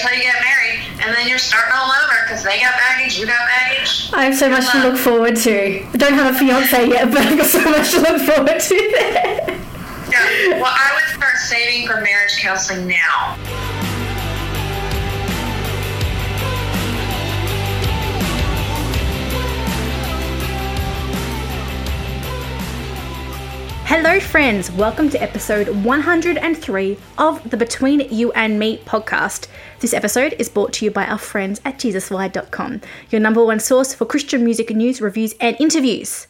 till you get married, and then you're starting all over because they got baggage, you got baggage. I have so much to look forward to. I don't have a fiance yet, but I've got so much to look forward to there. Yeah, well, I would start saving for marriage counseling now. Hello, friends. Welcome to episode 103 of the Between You and Me podcast. This episode is brought to you by our friends at JesusWired.com, your number one source for Christian music news, reviews, and interviews.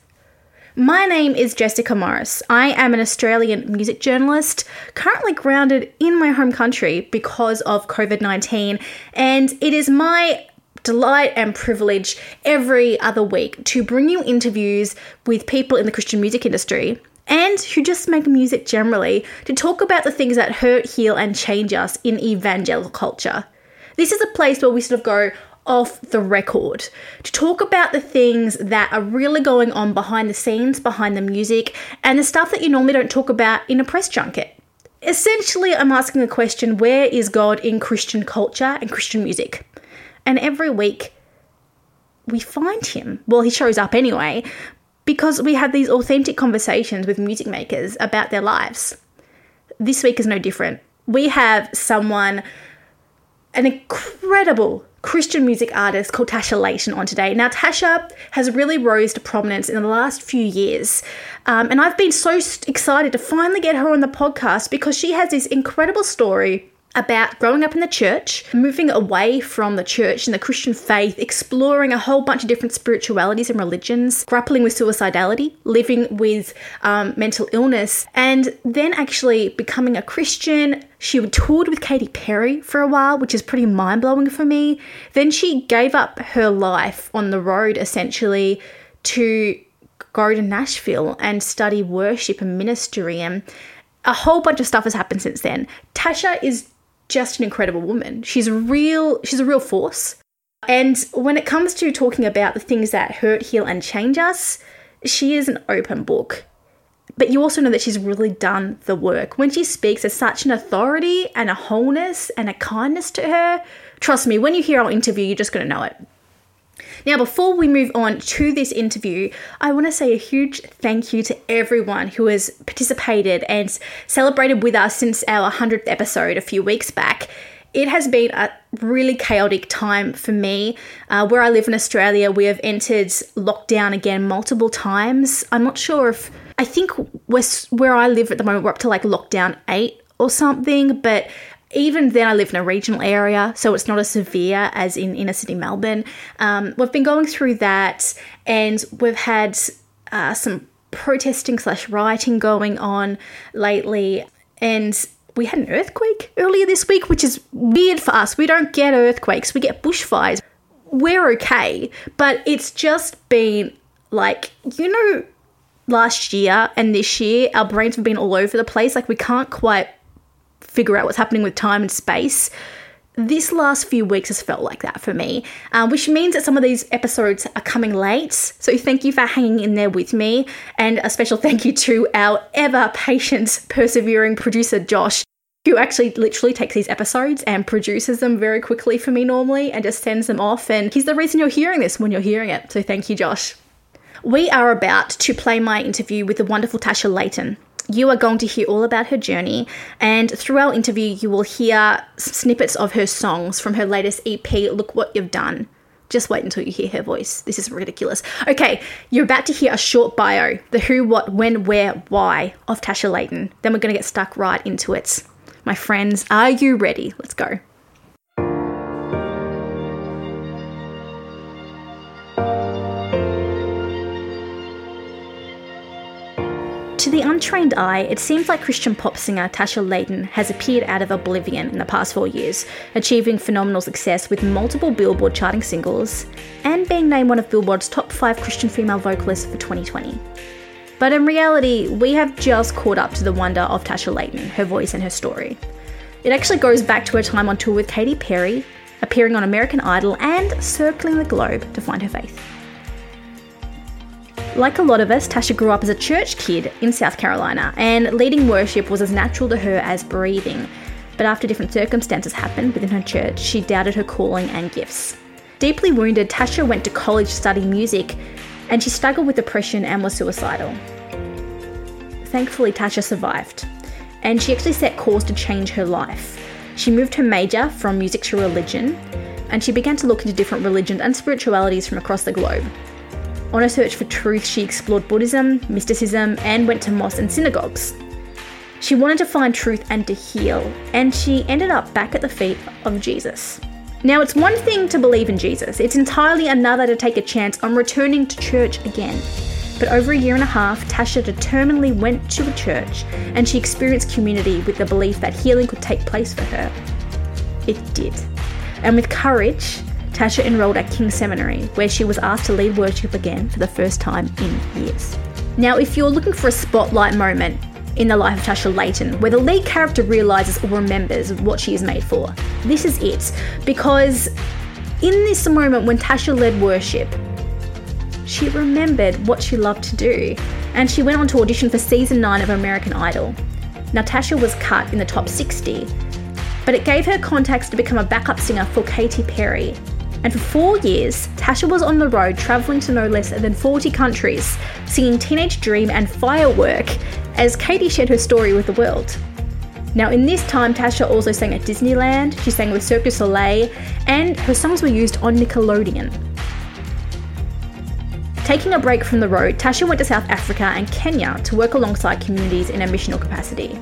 My name is Jessica Morris. I am an Australian music journalist, currently grounded in my home country because of COVID 19, and it is my delight and privilege every other week to bring you interviews with people in the Christian music industry and who just make music generally to talk about the things that hurt, heal, and change us in evangelical culture. This is a place where we sort of go off the record to talk about the things that are really going on behind the scenes, behind the music, and the stuff that you normally don't talk about in a press junket. Essentially, I'm asking the question where is God in Christian culture and Christian music? And every week, we find him. Well, he shows up anyway, because we have these authentic conversations with music makers about their lives. This week is no different. We have someone, an incredible Christian music artist called Tasha Layton on today. Now, Tasha has really rose to prominence in the last few years. Um, and I've been so excited to finally get her on the podcast because she has this incredible story about growing up in the church, moving away from the church and the Christian faith, exploring a whole bunch of different spiritualities and religions, grappling with suicidality, living with um, mental illness, and then actually becoming a Christian. She toured with Katy Perry for a while, which is pretty mind blowing for me. Then she gave up her life on the road essentially to go to Nashville and study worship and ministry and a whole bunch of stuff has happened since then. Tasha is just an incredible woman. She's a real she's a real force. And when it comes to talking about the things that hurt, heal, and change us, she is an open book. But you also know that she's really done the work. When she speaks, there's such an authority and a wholeness and a kindness to her. Trust me, when you hear our interview, you're just going to know it. Now, before we move on to this interview, I want to say a huge thank you to everyone who has participated and celebrated with us since our 100th episode a few weeks back. It has been a really chaotic time for me. Uh, where I live in Australia, we have entered lockdown again multiple times. I'm not sure if I think where I live at the moment, we're up to like lockdown eight or something, but even then, I live in a regional area, so it's not as severe as in inner city Melbourne. Um, we've been going through that, and we've had uh, some protesting slash rioting going on lately, and we had an earthquake earlier this week, which is weird for us. We don't get earthquakes, we get bushfires. We're okay, but it's just been like, you know, last year and this year, our brains have been all over the place. Like, we can't quite figure out what's happening with time and space. This last few weeks has felt like that for me, um, which means that some of these episodes are coming late. So, thank you for hanging in there with me. And a special thank you to our ever patient, persevering producer, Josh, who actually literally takes these episodes and produces them very quickly for me normally and just sends them off. And he's the reason you're hearing this when you're hearing it. So, thank you, Josh. We are about to play my interview with the wonderful Tasha Layton you are going to hear all about her journey, and through our interview, you will hear snippets of her songs from her latest EP, Look What You've Done. Just wait until you hear her voice. This is ridiculous. Okay, you're about to hear a short bio the who, what, when, where, why of Tasha Layton. Then we're going to get stuck right into it. My friends, are you ready? Let's go. Untrained eye, it seems like Christian pop singer Tasha Layton has appeared out of oblivion in the past four years, achieving phenomenal success with multiple Billboard charting singles and being named one of Billboard's top five Christian female vocalists for 2020. But in reality, we have just caught up to the wonder of Tasha Layton, her voice, and her story. It actually goes back to her time on tour with Katy Perry, appearing on American Idol, and circling the globe to find her faith. Like a lot of us, Tasha grew up as a church kid in South Carolina, and leading worship was as natural to her as breathing. but after different circumstances happened within her church, she doubted her calling and gifts. Deeply wounded, Tasha went to college to study music and she struggled with depression and was suicidal. Thankfully, Tasha survived, and she actually set course to change her life. She moved her major from music to religion, and she began to look into different religions and spiritualities from across the globe. On a search for truth, she explored Buddhism, mysticism, and went to mosques and synagogues. She wanted to find truth and to heal, and she ended up back at the feet of Jesus. Now, it's one thing to believe in Jesus, it's entirely another to take a chance on returning to church again. But over a year and a half, Tasha determinedly went to a church and she experienced community with the belief that healing could take place for her. It did. And with courage, Tasha enrolled at King Seminary, where she was asked to lead worship again for the first time in years. Now, if you're looking for a spotlight moment, in the life of Tasha Layton, where the lead character realizes or remembers what she is made for. This is it, because in this moment when Tasha led worship, she remembered what she loved to do, and she went on to audition for season 9 of American Idol. Natasha was cut in the top 60, but it gave her contacts to become a backup singer for Katy Perry. And for four years, Tasha was on the road traveling to no less than 40 countries, singing Teenage Dream and Firework as Katy shared her story with the world. Now, in this time, Tasha also sang at Disneyland, she sang with Cirque du Soleil, and her songs were used on Nickelodeon. Taking a break from the road, Tasha went to South Africa and Kenya to work alongside communities in a missional capacity.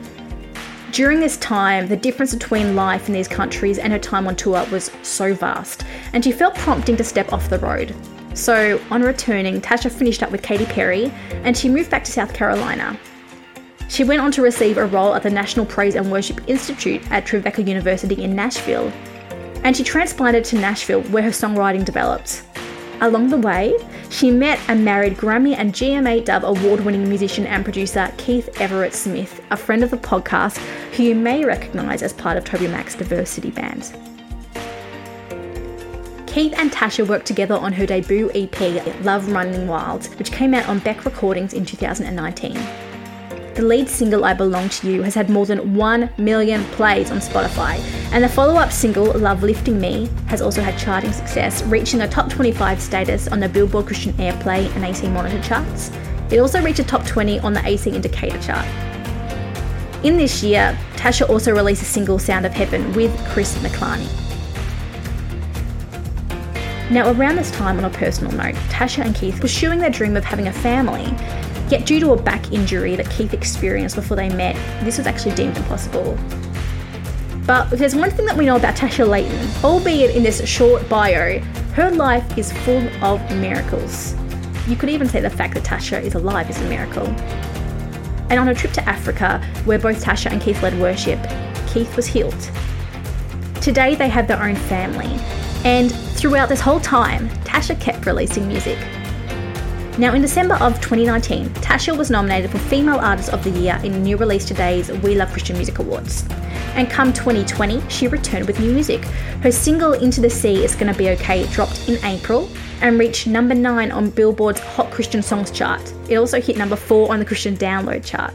During this time, the difference between life in these countries and her time on tour was so vast, and she felt prompting to step off the road. So, on returning, Tasha finished up with Katy Perry and she moved back to South Carolina, she went on to receive a role at the National Praise and Worship Institute at Trevecca University in Nashville, and she transplanted to Nashville where her songwriting developed. Along the way, she met and married Grammy and GMA Dove award winning musician and producer Keith Everett Smith, a friend of the podcast who you may recognise as part of TobyMac's Diverse City band. Keith and Tasha worked together on her debut EP, Love Running Wild, which came out on BEC Recordings in 2019. The lead single I Belong to You has had more than 1 million plays on Spotify, and the follow up single Love Lifting Me has also had charting success, reaching a top 25 status on the Billboard Christian Airplay and AC Monitor charts. It also reached a top 20 on the AC Indicator chart. In this year, Tasha also released a single Sound of Heaven with Chris McClarney. Now, around this time, on a personal note, Tasha and Keith were pursuing their dream of having a family Yet, due to a back injury that Keith experienced before they met, this was actually deemed impossible. But if there's one thing that we know about Tasha Layton, albeit in this short bio, her life is full of miracles. You could even say the fact that Tasha is alive is a miracle. And on a trip to Africa, where both Tasha and Keith led worship, Keith was healed. Today they have their own family, and throughout this whole time, Tasha kept releasing music. Now, in December of 2019, Tasha was nominated for Female Artist of the Year in New Release Today's We Love Christian Music Awards. And come 2020, she returned with new music. Her single Into the Sea is Gonna Be Okay dropped in April and reached number 9 on Billboard's Hot Christian Songs chart. It also hit number 4 on the Christian Download chart.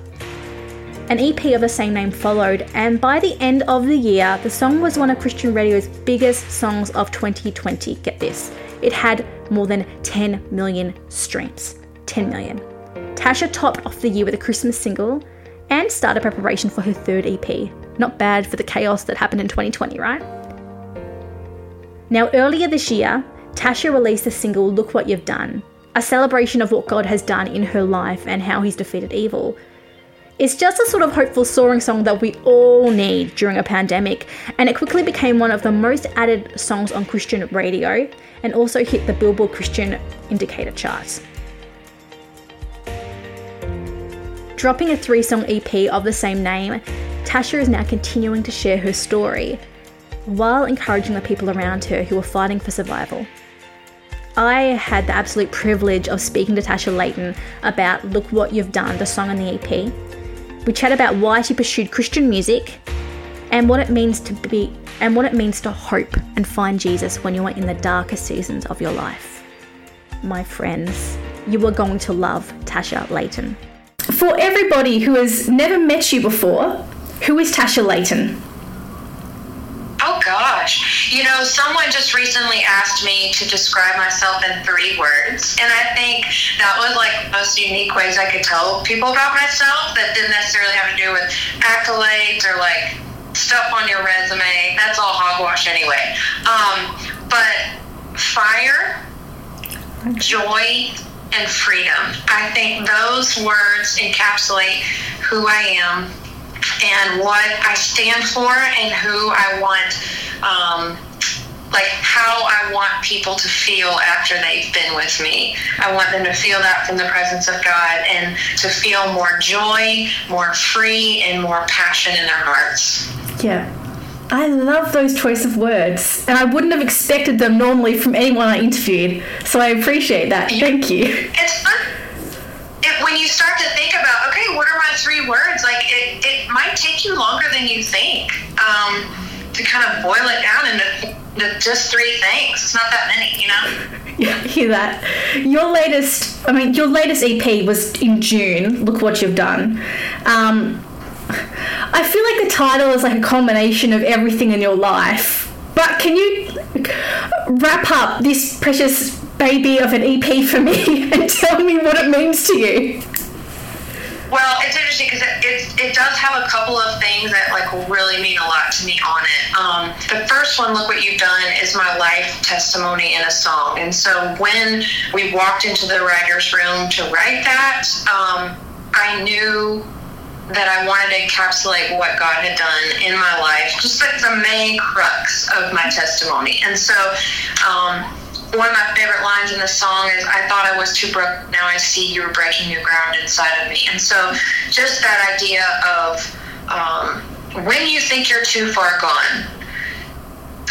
An EP of the same name followed, and by the end of the year, the song was one of Christian radio's biggest songs of 2020. Get this it had more than 10 million streams. 10 million. Tasha topped off the year with a Christmas single and started preparation for her third EP. Not bad for the chaos that happened in 2020, right? Now, earlier this year, Tasha released the single Look What You've Done, a celebration of what God has done in her life and how he's defeated evil. It's just a sort of hopeful soaring song that we all need during a pandemic, and it quickly became one of the most added songs on Christian radio and also hit the Billboard Christian Indicator charts. Dropping a three song EP of the same name, Tasha is now continuing to share her story while encouraging the people around her who are fighting for survival. I had the absolute privilege of speaking to Tasha Layton about Look What You've Done, the song on the EP, we chat about why she pursued Christian music and what it means to be and what it means to hope and find Jesus when you are in the darkest seasons of your life. My friends, you are going to love Tasha Layton. For everybody who has never met you before, who is Tasha Layton? Oh gosh. You know, someone just recently asked me to describe myself in three words. And I think that was like the most unique ways I could tell people about myself that didn't necessarily have to do with accolades or like stuff on your resume. That's all hogwash anyway. Um, but fire, joy, and freedom. I think those words encapsulate who I am and what I stand for and who I want, um, like how I want people to feel after they've been with me. I want them to feel that from the presence of God and to feel more joy, more free, and more passion in their hearts. Yeah. I love those choice of words, and I wouldn't have expected them normally from anyone I interviewed. So I appreciate that. Thank you. It's fun. It, when you start to think about, okay, what are my three words? Like it, it might take you longer than you think um, to kind of boil it down into, into just three things. It's not that many, you know. Yeah, hear that. Your latest, I mean, your latest EP was in June. Look what you've done. Um, I feel like the title is like a combination of everything in your life. But can you wrap up this precious baby of an EP for me and tell me what it means to you? Well, it's interesting because it, it, it does have a couple of things that like really mean a lot to me on it. Um, the first one, look what you've done, is my life testimony in a song. And so when we walked into the writer's room to write that, um, I knew that I wanted to encapsulate what God had done in my life, just like the main crux of my testimony. And so, um, one of my favorite lines in the song is, I thought I was too broke, now I see you're breaking new ground inside of me. And so, just that idea of um, when you think you're too far gone,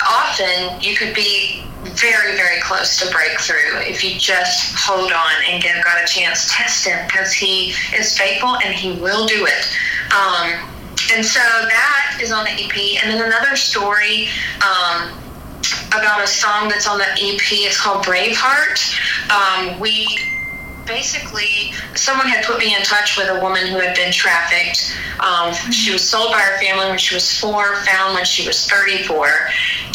often you could be very, very close to breakthrough if you just hold on and give God a chance. Test Him because He is faithful and He will do it. Um, and so that is on the EP. And then another story um, about a song that's on the EP. It's called Braveheart. Um, we basically someone had put me in touch with a woman who had been trafficked. Um, she was sold by her family when she was four, found when she was 34,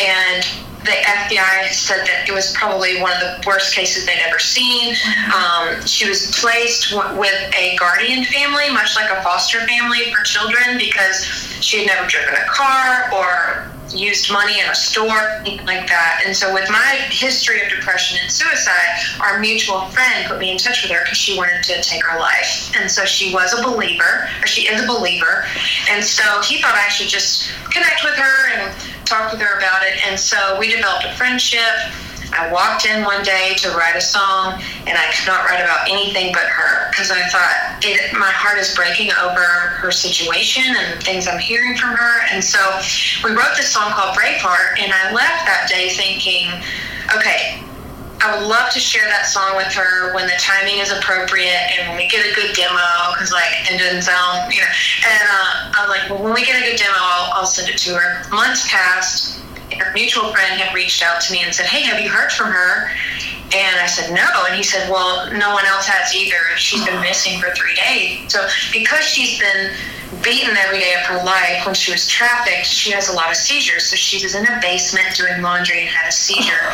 and the FBI said that it was probably one of the worst cases they'd ever seen. Um, she was placed w- with a guardian family, much like a foster family for children, because she had never driven a car or used money in a store, like that. And so, with my history of depression and suicide, our mutual friend put me in touch with her because she wanted to take her life. And so, she was a believer, or she is a believer. And so, he thought I should just connect with her and talk with her about it. And so, we developed a friendship. I walked in one day to write a song, and I could not write about anything but her because I thought it, my heart is breaking over her situation and things I'm hearing from her. And so we wrote this song called Braveheart, and I left that day thinking, okay, I would love to share that song with her when the timing is appropriate and when we get a good demo, because like it doesn't sound, you know. And uh, I was like, well, when we get a good demo, I'll, I'll send it to her. Months passed her mutual friend had reached out to me and said, Hey, have you heard from her? And I said, No. And he said, Well, no one else has either. She's been missing for three days. So, because she's been beaten every day of her life when she was trafficked, she has a lot of seizures. So, she was in a basement doing laundry and had a seizure.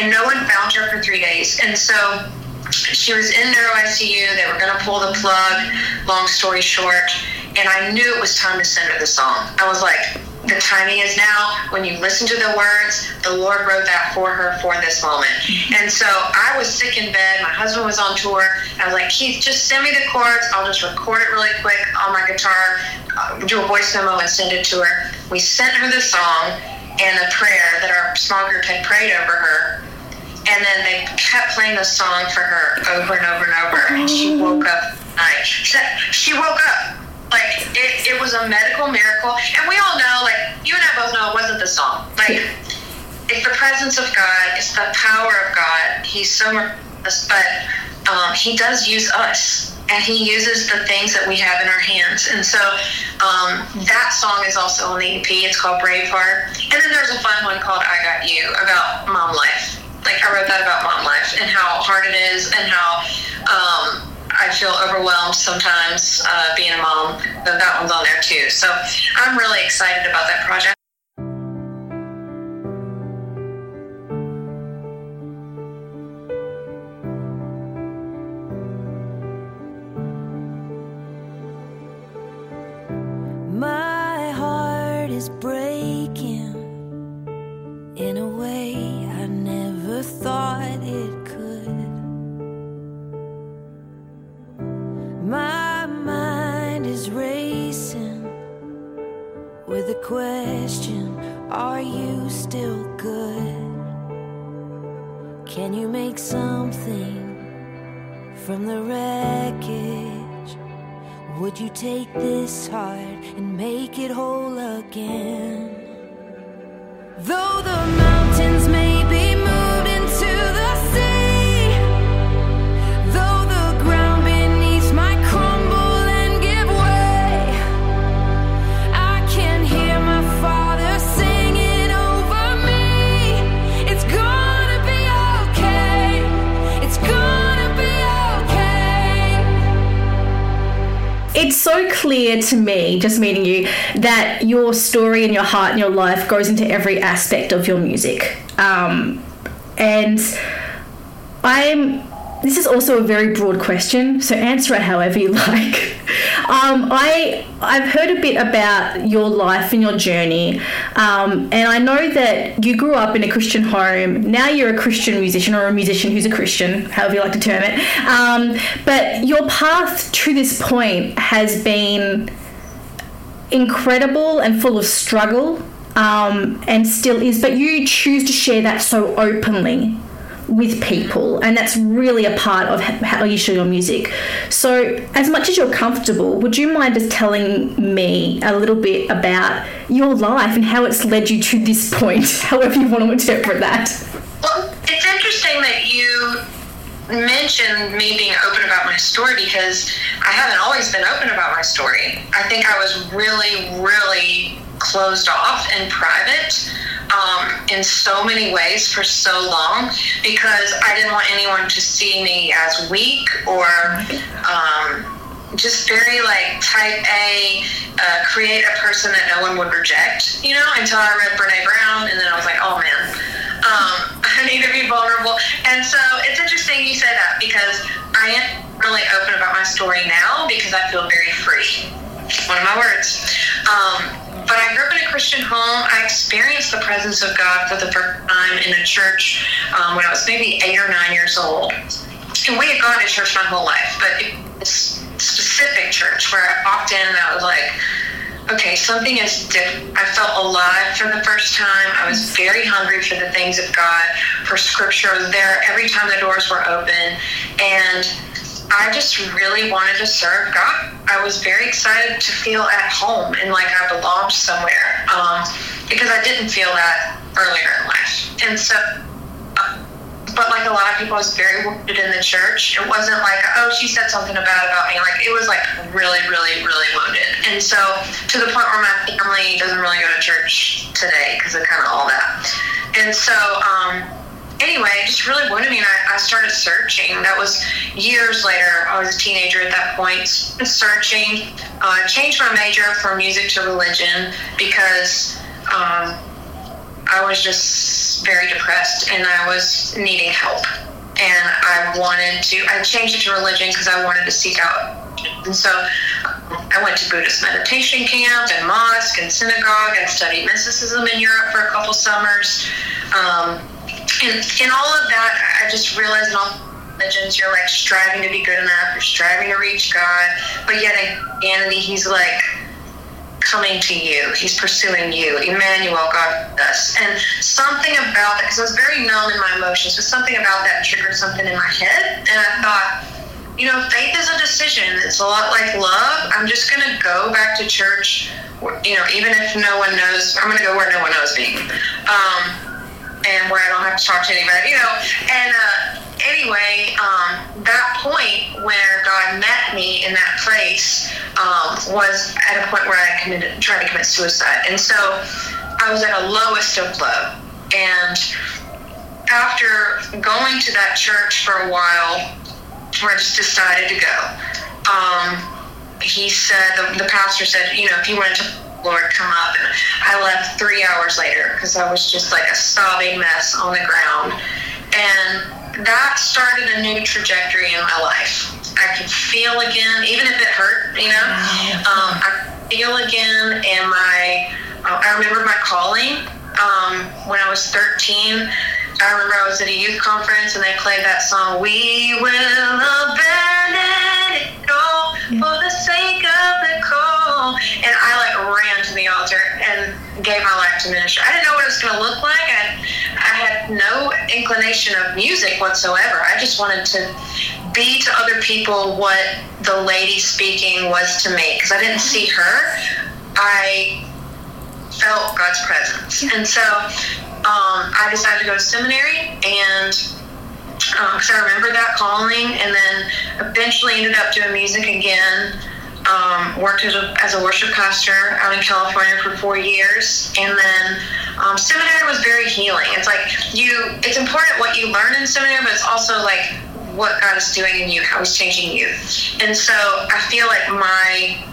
And no one found her for three days. And so, she was in neuro ICU. They were going to pull the plug, long story short. And I knew it was time to send her the song. I was like, the timing is now. When you listen to the words, the Lord wrote that for her for this moment. And so I was sick in bed. My husband was on tour. I was like, Keith, just send me the chords. I'll just record it really quick on my guitar, uh, do a voice memo, and send it to her. We sent her the song and a prayer that our small group had prayed over her. And then they kept playing the song for her over and over and over. And she woke up night. She woke up like it, it was a medical miracle. And we all know like you and i both know it wasn't the song. Like it's the presence of god it's the power of god he's so miraculous but um, he does use us. And he uses the things that we have in our hands. And so um, that song is also on the ep it's called braveheart. And then there's a fun one called i got you about mom life. Like i wrote that about mom life and how hard it is and how um, I feel overwhelmed sometimes uh, being a mom. That one's on there too. So I'm really excited about that project. Heart and make it whole again? To me, just meeting you, that your story and your heart and your life goes into every aspect of your music. Um, and I'm. This is also a very broad question, so answer it however you like. Um, I I've heard a bit about your life and your journey, um, and I know that you grew up in a Christian home. Now you're a Christian musician or a musician who's a Christian, however you like to term it. Um, but your path to this point has been incredible and full of struggle, um, and still is. But you choose to share that so openly with people, and that's really a part of how you show your music. So, as much as you're comfortable, would you mind just telling me a little bit about your life and how it's led you to this point, however you want to interpret that? Well, it's interesting that you mentioned me being open about my story because I haven't always been open about my story. I think I was really, really closed off and private um, in so many ways for so long because I didn't want anyone to see me as weak or um, just very like type A, uh, create a person that no one would reject, you know, until I read Brene Brown and then I was like, oh man, um, I need to be vulnerable. And so it's interesting you say that because I am really open about my story now because I feel very free. One of my words. Um, but I grew up in a Christian home. I experienced the presence of God for the first time in a church um, when I was maybe eight or nine years old. We had gone to church my whole life, but was specific church where I walked in and I was like, okay, something is different. I felt alive for the first time. I was very hungry for the things of God, for scripture. I was there every time the doors were open. And I just really wanted to serve God. I was very excited to feel at home and like I belonged somewhere um, because I didn't feel that earlier in life. And so, but like a lot of people, I was very wounded in the church. It wasn't like, oh, she said something bad about me. Like it was like really, really, really wounded. And so to the point where my family doesn't really go to church today because of kind of all that. And so, um, anyway, it just really wounded me, and I, I started searching. That was years later. I was a teenager at that point. Searching, uh, changed my major from music to religion because um, I was just very depressed and I was needing help. And I wanted to, I changed it to religion because I wanted to seek out. And so I went to Buddhist meditation camp and mosque and synagogue and studied mysticism in Europe for a couple summers. Um, and in all of that, I just realized in all religions, you're like striving to be good enough, you're striving to reach God, but yet in Christianity, He's like coming to you, He's pursuing you. Emmanuel, God with us. And something about that, because I was very numb in my emotions, but something about that triggered something in my head, and I thought, you know, faith is a decision. It's a lot like love. I'm just going to go back to church, you know, even if no one knows, I'm going to go where no one knows me. Um, and where I don't have to talk to anybody, you know. And uh, anyway, um, that point where God met me in that place um, was at a point where I committed, tried to commit suicide, and so I was at a lowest of low. And after going to that church for a while, where I just decided to go, um, he said the, the pastor said, you know, if you wanted to Lord come up. And I left three hours later because I was just like a sobbing mess on the ground. And that started a new trajectory in my life. I could feel again, even if it hurt, you know, um, I feel again. And my, uh, I remember my calling. um, when I was 13. I remember I was at a youth conference and they played that song, We Will Abandon for the sake of the call. And I like ran to the altar and gave my life to ministry. I didn't know what it was going to look like. I, I had no inclination of music whatsoever. I just wanted to be to other people what the lady speaking was to me because I didn't see her. I felt God's presence. And so um, I decided to go to seminary and um, I remember that calling and then eventually ended up doing music again. Um, worked as a, as a worship pastor out in California for four years, and then um, seminary was very healing. It's like you, it's important what you learn in seminary, but it's also like what God is doing in you, how He's changing you. And so I feel like my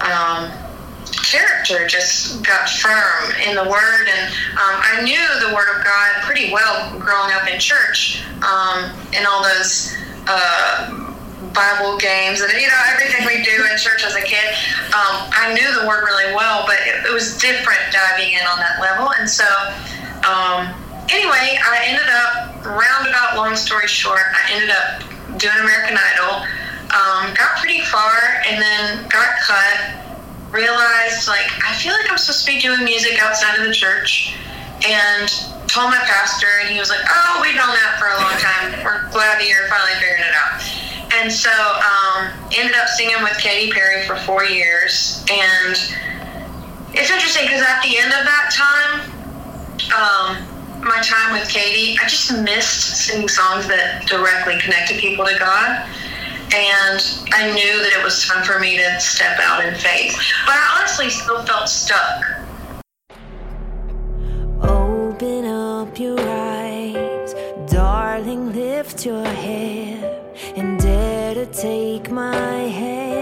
um, character just got firm in the Word, and um, I knew the Word of God pretty well growing up in church um, and all those. Uh, Bible games and you know everything we do in church as a kid. Um, I knew the word really well, but it, it, was different diving in on that level. And so, um, anyway, I ended up roundabout. Long story short, I ended up doing American Idol. Um, got pretty far, and then got cut realized like I feel like I'm supposed to be doing music outside of the church, and told my pastor, and he was like, "Oh, we've known that for a long time. We're glad that you're finally figuring it out." And so um, ended up singing with Katy Perry for four years, and it's interesting because at the end of that time, um, my time with Katy, I just missed singing songs that directly connected people to God and I knew that it was time for me to step out in faith. But I honestly still felt stuck. Open up your eyes, darling, lift your head and dare to take my hand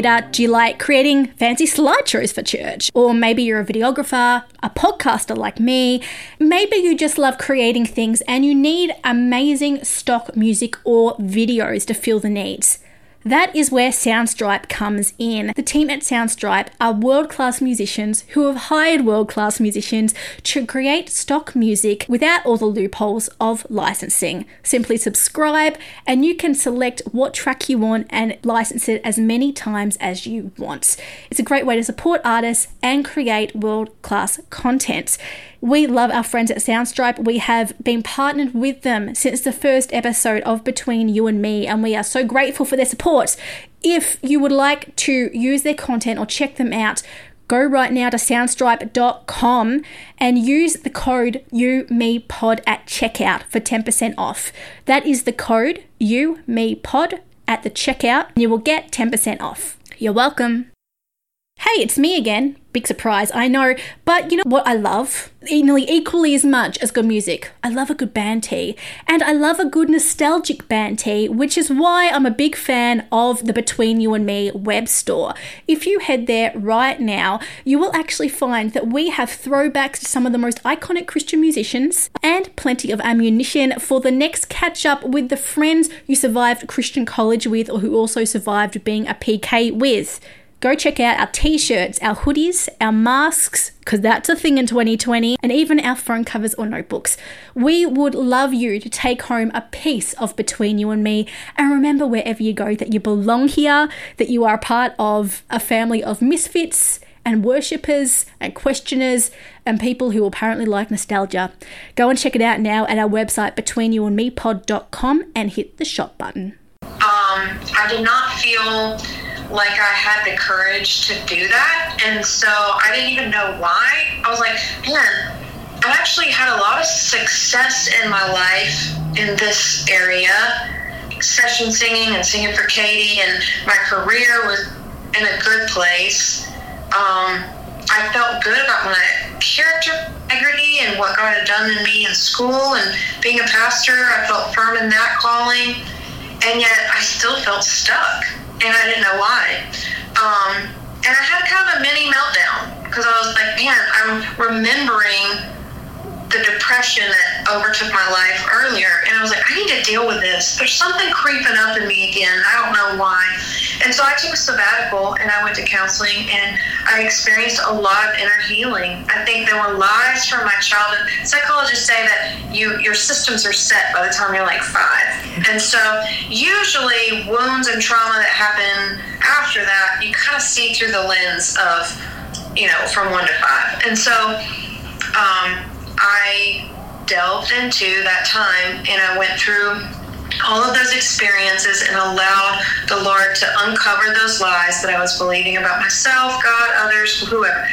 creator? Do you like creating fancy slideshows for church? Or maybe you're a videographer, a podcaster like me. Maybe you just love creating things and you need amazing stock music or videos to fill the needs. That is where Soundstripe comes in. The team at Soundstripe are world class musicians who have hired world class musicians to create stock music without all the loopholes of licensing. Simply subscribe and you can select what track you want and license it as many times as you want. It's a great way to support artists and create world class content. We love our friends at Soundstripe. We have been partnered with them since the first episode of Between You and Me, and we are so grateful for their support. If you would like to use their content or check them out, go right now to soundstripe.com and use the code UMePod at checkout for 10% off. That is the code UMePod at the checkout, and you will get 10% off. You're welcome. Hey, it's me again. Big surprise, I know. But you know what I love? Nearly equally as much as good music. I love a good band tee. And I love a good nostalgic band tee, which is why I'm a big fan of the Between You and Me web store. If you head there right now, you will actually find that we have throwbacks to some of the most iconic Christian musicians and plenty of ammunition for the next catch up with the friends you survived Christian college with or who also survived being a PK with go check out our t shirts, our hoodies, our masks, because that's a thing in 2020, and even our phone covers or notebooks. We would love you to take home a piece of Between You and Me. And remember, wherever you go, that you belong here, that you are a part of a family of misfits and worshippers and questioners and people who apparently like nostalgia. Go and check it out now at our website betweenyouandmepod.com and hit the shop button. Um, I did not feel like I had the courage to do that. And so I didn't even know why. I was like, man, I actually had a lot of success in my life in this area session singing and singing for Katy, and my career was in a good place. Um, I felt good about my character integrity and what God had done in me in school and being a pastor. I felt firm in that calling, and yet I still felt stuck and I didn't know why. Um, and I had kind of a mini meltdown because I was like, man, I'm remembering the depression that overtook my life earlier. And I was like, I need to deal with this. There's something creeping up in me again. I don't know why. And so I took a sabbatical and I went to counseling and I experienced a lot of inner healing. I think there were lies from my childhood. Psychologists say that you your systems are set by the time you're like five. And so usually wounds and trauma that happen after that, you kind of see through the lens of, you know, from one to five. And so um, I delved into that time and I went through all of those experiences and allowed the Lord to uncover those lies that I was believing about myself, God, others, whoever,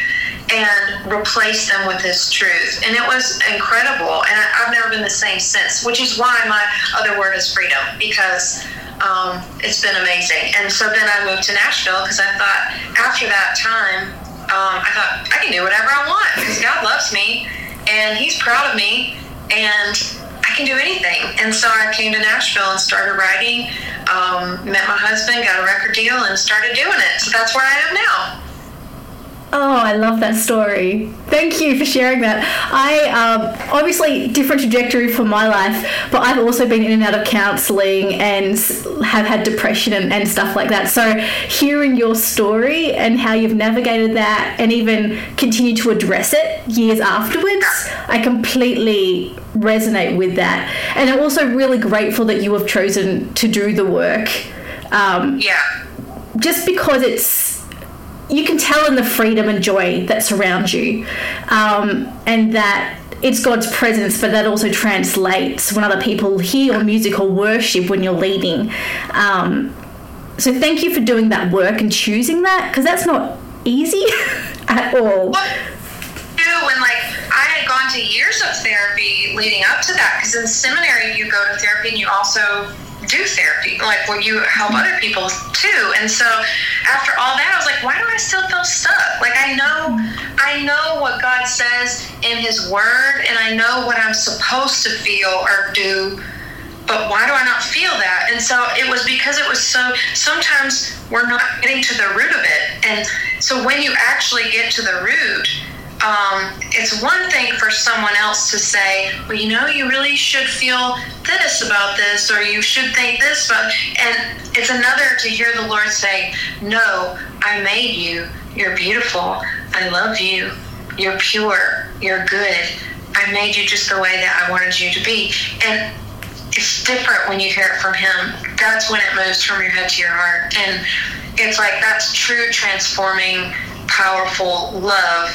and replace them with His truth. And it was incredible. And I, have never been the same since, which is why my other word is freedom, because um, it's been amazing. And so then I moved to Nashville because I thought after that time, um, I thought I can do whatever I want because God loves me and he's proud of me and I can do anything. And so I came to Nashville and started writing, um, met my husband, got a record deal, and started doing it. So that's where I am now. Oh, I love that story. Thank you for sharing that. I um, obviously different trajectory for my life, but I've also been in and out of counselling and have had depression and, and stuff like that. So hearing your story and how you've navigated that and even continue to address it years afterwards, I completely resonate with that. And I'm also really grateful that you have chosen to do the work. Um, yeah. Just because it's you can tell in the freedom and joy that surrounds you, um, and that it's God's presence, but that also translates when other people hear your music or worship when you're leading. Um, so thank you for doing that work and choosing that because that's not easy at all. When like I had gone to years of therapy leading up to that because in seminary you go to therapy and you also do therapy, like where you help other people too. And so after all that, I was like, why do I still feel stuck? Like I know, I know what God says in His Word, and I know what I'm supposed to feel or do. But why do I not feel that? And so it was because it was so. Sometimes we're not getting to the root of it, and so when you actually get to the root, um, it's one thing for someone else to say, well, you know, you really should feel this about this, or you should think this about, and it's another to hear the Lord say, no, I made you. You're beautiful. I love you. You're pure. You're good. I made you just the way that I wanted you to be. And it's different when you hear it from Him. That's when it moves from your head to your heart. And it's like that's true transforming, powerful love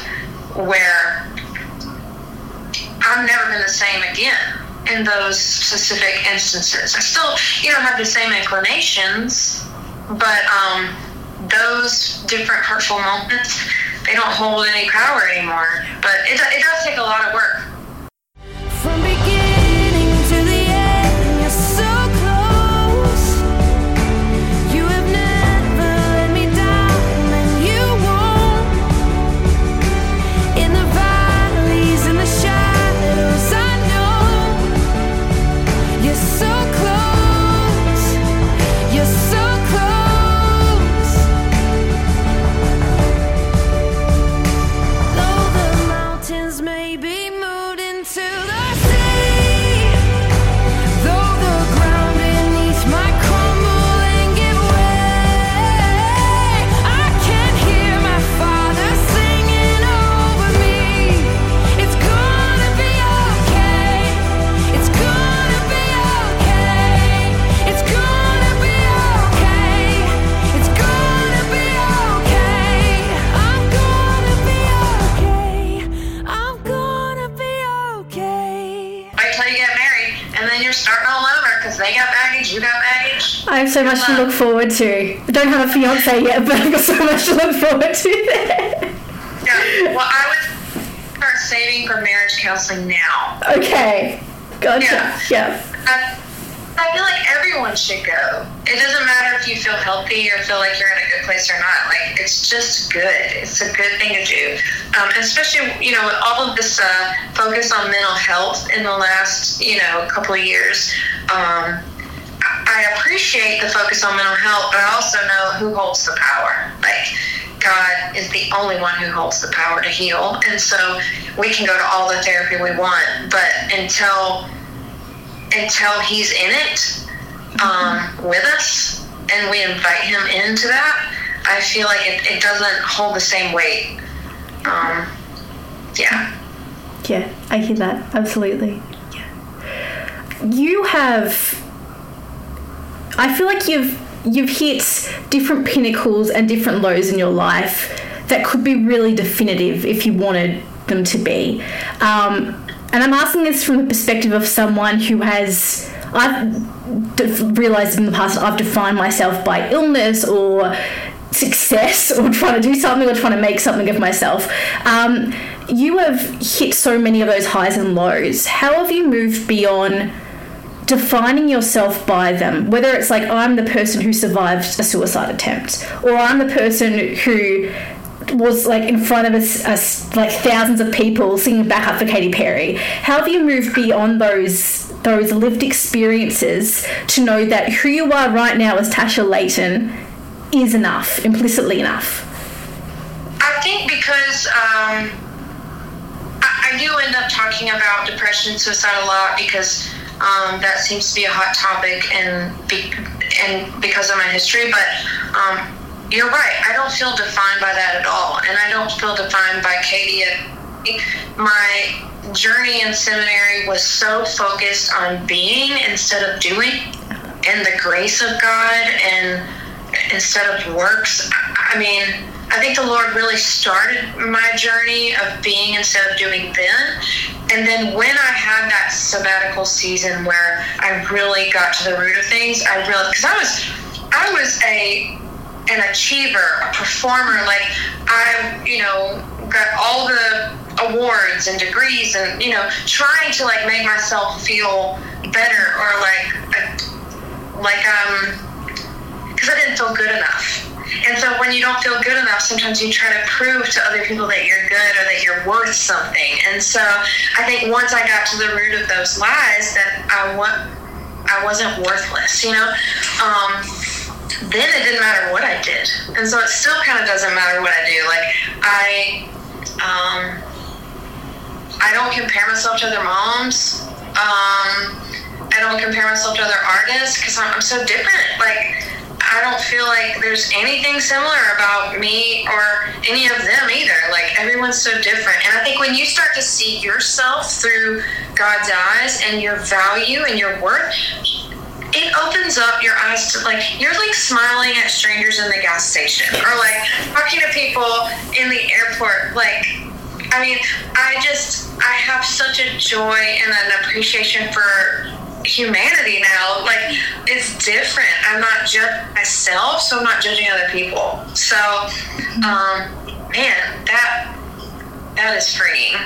where I've never been the same again in those specific instances. I still, you know, have the same inclinations, but um, those different hurtful moments, they don't hold any power anymore. But it, it does take a lot of work. Much to look forward to. I don't have a fiance yet, but I've got so much to look forward to. yeah. Well, I would start saving for marriage counseling now. Okay. Gotcha. Yeah. yeah. I, I feel like everyone should go. It doesn't matter if you feel healthy or feel like you're in a good place or not. Like it's just good. It's a good thing to do, um, especially you know with all of this uh, focus on mental health in the last you know couple of years. Um, appreciate the focus on mental health, but I also know who holds the power. Like God is the only one who holds the power to heal, and so we can go to all the therapy we want, but until until he's in it um, with us and we invite him into that, I feel like it, it doesn't hold the same weight. Um, yeah. Yeah, I hear that. Absolutely. Yeah. You have. I feel like you've you've hit different pinnacles and different lows in your life that could be really definitive if you wanted them to be. Um, and I'm asking this from the perspective of someone who has. I've de- realized in the past I've defined myself by illness or success or trying to do something or trying to make something of myself. Um, you have hit so many of those highs and lows. How have you moved beyond defining yourself by them? Whether it's like, I'm the person who survived a suicide attempt, or I'm the person who was like in front of us, like thousands of people singing back up for Katy Perry. How have you moved beyond those those lived experiences to know that who you are right now as Tasha Layton is enough, implicitly enough? I think because um, I, I, do end up talking about depression and suicide a lot because um, that seems to be a hot topic and be, and because of my history, but um, you're right. I don't feel defined by that at all. And I don't feel defined by Katy. My journey in seminary was so focused on being instead of doing and the grace of God and instead of works. I mean, I think the Lord really started my journey of being instead of doing then. And then when I had that sabbatical season where I really got to the root of things, I realized because I was I was a an achiever, a performer. Like I, you know, got all the awards and degrees, and you know, trying to like make myself feel better or like, like um, because I didn't feel good enough. And so when you don't feel good enough, sometimes you try to prove to other people that you're good or that you're worth something. And so I think once I got to the root of those lies, that I want, I wasn't worthless. You know. Um, then it didn't matter what I did. And so it still kind of doesn't matter what I do. Like, I, um, I don't compare myself to other moms. Um, I don't compare myself to other artists because I'm, I'm so different. Like, I don't feel like there's anything similar about me or any of them either. Like everyone's so different. And I think when you start to see yourself through God's eyes and your value and your worth, it opens up your eyes to like you're like smiling at strangers in the gas station or like talking to people in the airport like i mean i just i have such a joy and an appreciation for humanity now like it's different. I'm not judging myself so i'm not judging other people. So um man that that is freeing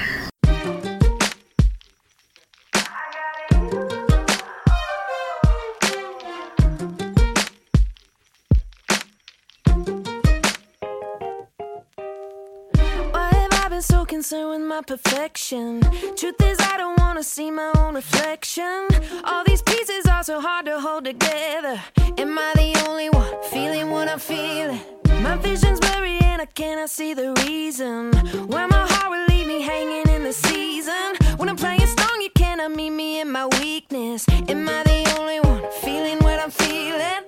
concerned with my perfection. Truth is, I don't wanna see my own reflection. All these pieces are so hard to hold together. Am I the only one feeling what I'm feeling? My vision's blurry and I cannot see the reason why my heart will leave me hanging in the season. When I'm playing strong, you cannot meet me in my weakness. Am I the only one feeling what I'm feeling?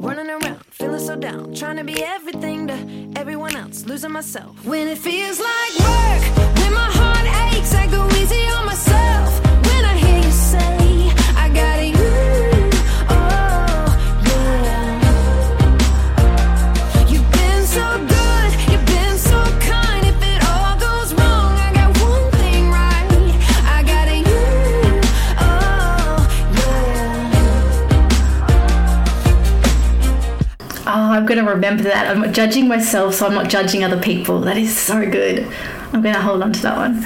Running around, feeling so down, trying to be everything to everyone else, losing myself. When it feels like work, when my heart aches, I go easy on myself. I'm going to remember that. I'm not judging myself, so I'm not judging other people. That is so good. I'm going to hold on to that one.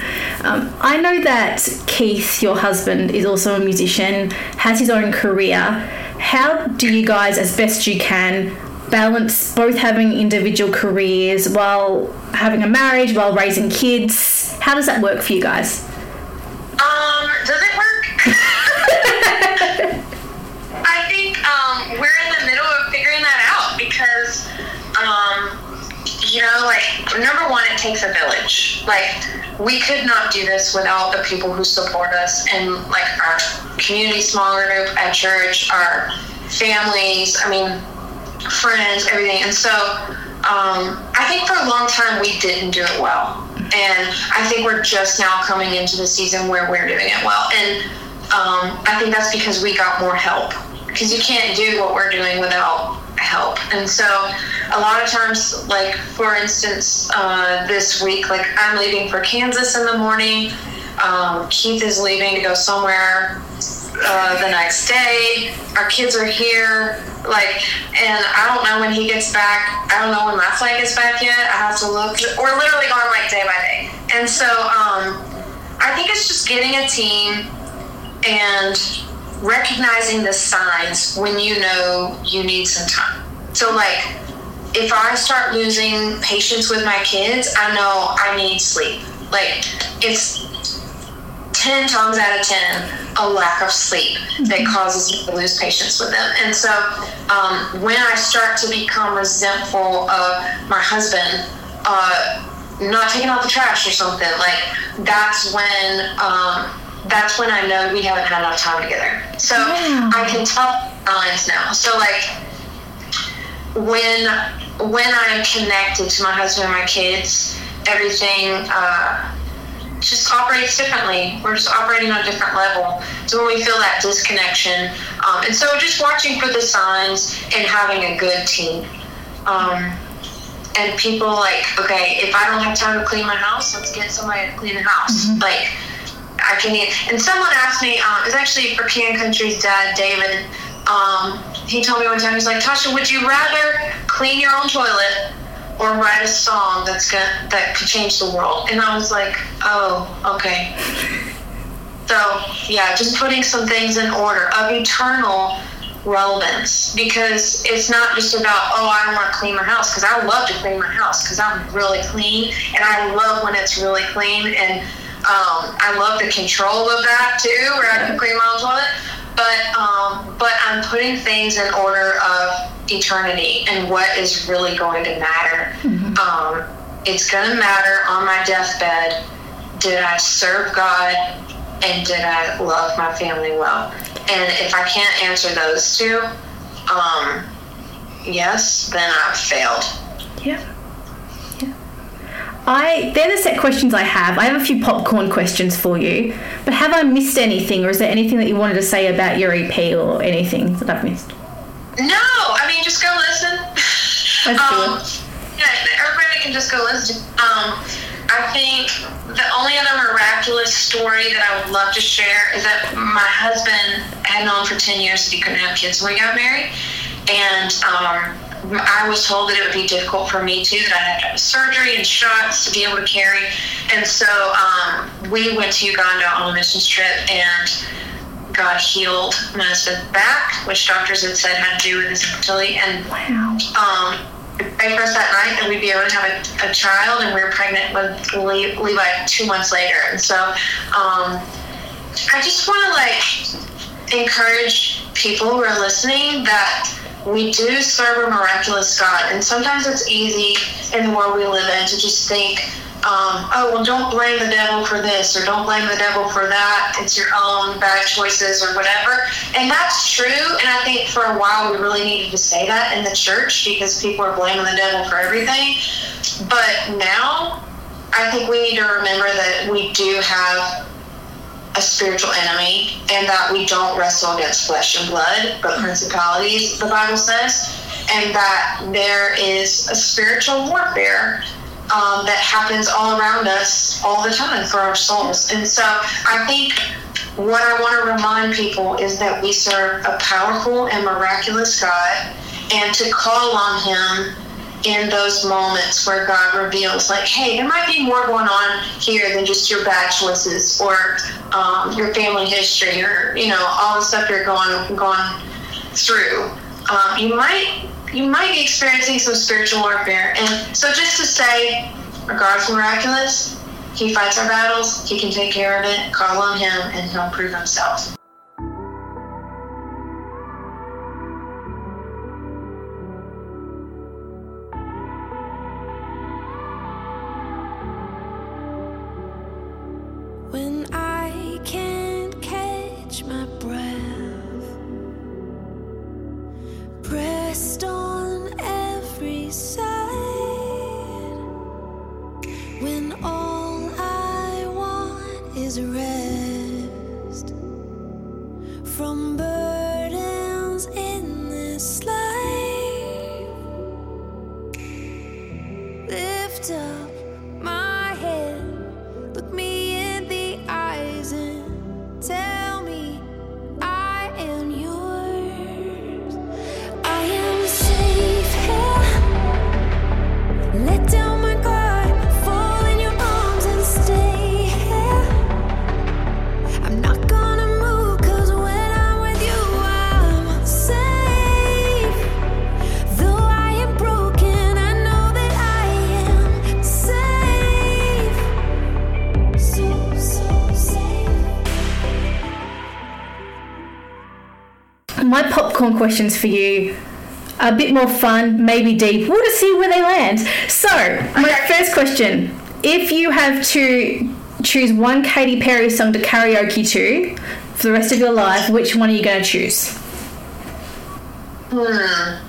Um, I know that Keith, your husband, is also a musician, has his own career. How do you guys, as best you can, balance both having individual careers while having a marriage, while raising kids? How does that work for you guys? Um, does it work? I think um, we're in the middle of figuring that out because, um, you know, like number one, it takes a village. Like we could not do this without the people who support us and like our community small group at church, our families. I mean, friends, everything. And so um, I think for a long time we didn't do it well. And I think we're just now coming into the season where we're doing it well. And um, I think that's because we got more help. Because you can't do what we're doing without help. And so a lot of times, like for instance, uh, this week, like I'm leaving for Kansas in the morning. Um, Keith is leaving to go somewhere uh, the next day. Our kids are here. Like, and I don't know when he gets back. I don't know when my flight gets back yet. I have to look. We're literally going like day by day. And so um, I think it's just getting a team and recognizing the signs when you know you need some time. So, like, if I start losing patience with my kids, I know I need sleep. Like, it's 10 times out of 10 a lack of sleep that causes me to lose patience with them. And so um, when I start to become resentful of my husband, uh, not taking out the trash or something, like that's when um, that's when I know we haven't had enough time together. So Yeah. I can tell signs now. So like when when I'm connected to my husband and my kids, everything uh, just operates differently. We're just operating on a different level. So when we feel that disconnection, um, and so just watching for the signs and having a good team. Um, and people like, okay, if I don't have time to clean my house, let's get somebody to clean the house. Like, I can eat. And someone asked me, um, was actually for King & Country's dad, David. Um, he told me one time, he's like, Tasha, would you rather clean your own toilet or write a song that's gonna that could change the world? And I was like, oh, okay. So yeah, just putting some things in order of eternal relevance because it's not just about oh I want to clean my house because I love to clean my house because I'm really clean and I love when it's really clean and um, I love the control of that too where I can clean my own toilet but um, but I'm putting things in order of eternity and what is really going to matter um, it's going to matter on my deathbed did I serve God and did I love my family well? And if I can't answer those two, um, yes, then I've failed. Yeah. I they're the set questions I have. I have a few popcorn questions for you. But have I missed anything or is there anything that you wanted to say about your EP or anything that I've missed? No, I mean just go listen. Do um, yeah, everybody can just go listen. Um, I think the only other miraculous story that I would love to share is that my husband had known for 10 years that he couldn't have kids when we got married. And um, I was told that it would be difficult for me too, that I had to have surgery and shots to be able to carry. And so um, we went to Uganda on a missions trip and God healed my husband's back, which doctors had said had to do with his infertility. And Wow. um, prayed for us that night that we'd be able to have a, a child, and we were pregnant with Le- Levi two months later. And so um, I just want to like encourage people who are listening that we do serve a miraculous God, and sometimes it's easy in the world we live in to just think. Um, oh well, don't blame the devil for this or don't blame the devil for that. It's your own bad choices or whatever. And that's true. And I think for a while we really needed to say that in the church because people are blaming the devil for everything. But now I think we need to remember that we do have a spiritual enemy and that we don't wrestle against flesh and blood, but principalities, the Bible says, and that there is a spiritual warfare um, that happens all around us all the time for our souls. And so I think what I want to remind people is that we serve a powerful and miraculous God, and to call on Him in those moments where God reveals, like, hey, there might be more going on here than just your bad choices or um, your family history or you know all the stuff you're going going through. Um, you might you might be experiencing some spiritual warfare, and so just to say, God's miraculous. He fights our battles. He can take care of it. Call on Him, and He'll prove Himself. And all I want is rest from birth. Popcorn questions for you. A bit more fun, maybe deep. We'll just see where they land. So, my first question: If you have to choose one Katy Perry song to karaoke to for the rest of your life, which one are you going to choose? Hmm.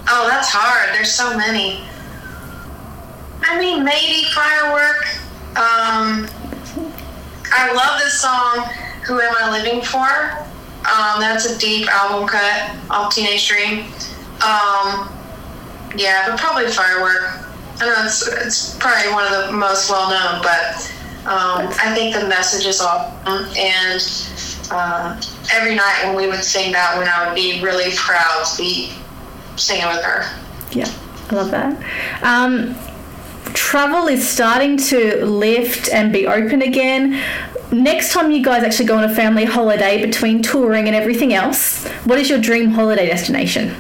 Oh, that's hard. There's so many. I mean, maybe Firework. Um, I love this song, Who Am I Living For? Um, that's a deep album cut off Teenage Dream. Um, yeah, but probably Firework. I know it's, it's probably one of the most well known, but um, I think the message is awesome. And uh, every night when we would sing that one, I would be really proud to be singing with her. Yeah, I love that. Travel is starting to lift and be open again next time you guys actually go on a family holiday between touring and everything else, what is your dream holiday destination?